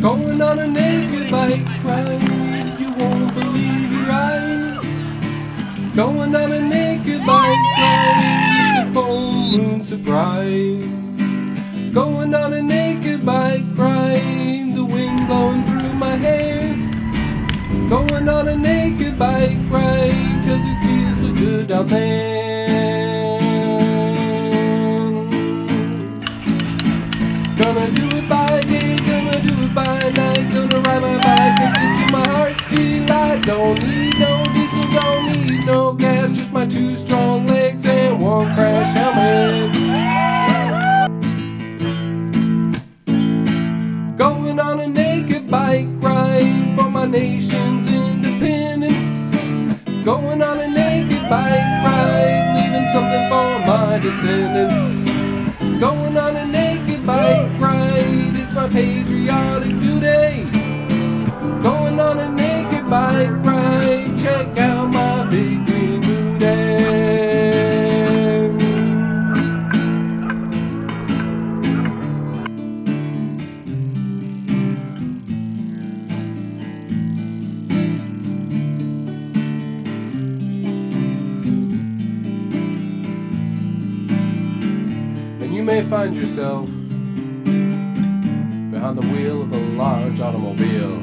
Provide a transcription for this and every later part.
Going on a naked bike ride, you won't believe your eyes. Going on a naked bike ride, it's a full moon surprise. Going on a naked bike ride, the wind blowing through my hair. Going on a naked bike ride, cause it feels so good out there. Nation's independence. Going on a naked bike ride, leaving something for my descendants. Going on a naked bike ride, it's my patriotic duty. You may find yourself behind the wheel of a large automobile.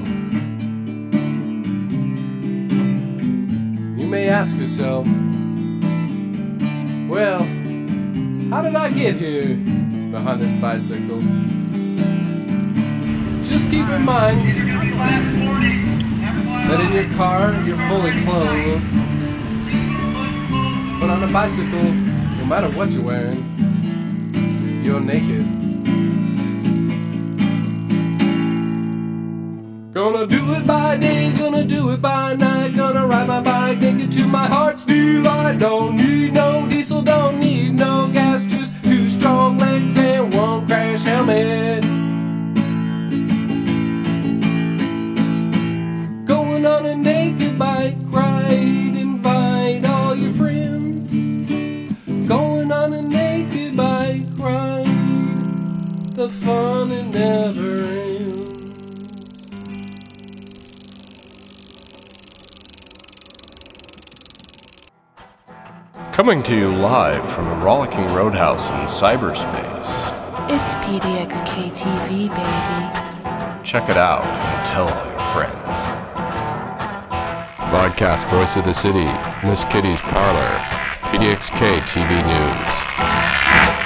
You may ask yourself, well, how did I get here behind this bicycle? Just keep in mind that in your car you're fully clothed, but on a bicycle, no matter what you're wearing, you're naked. Gonna do it by day, gonna do it by night, gonna ride my bike naked to my heart's delight. Don't need no diesel, the fun it never ends. Coming to you live from a Rollicking Roadhouse in cyberspace. It's PDXK TV, baby. Check it out and tell all your friends. Broadcast voice of the city, Miss Kitty's parlor, PDXK TV News.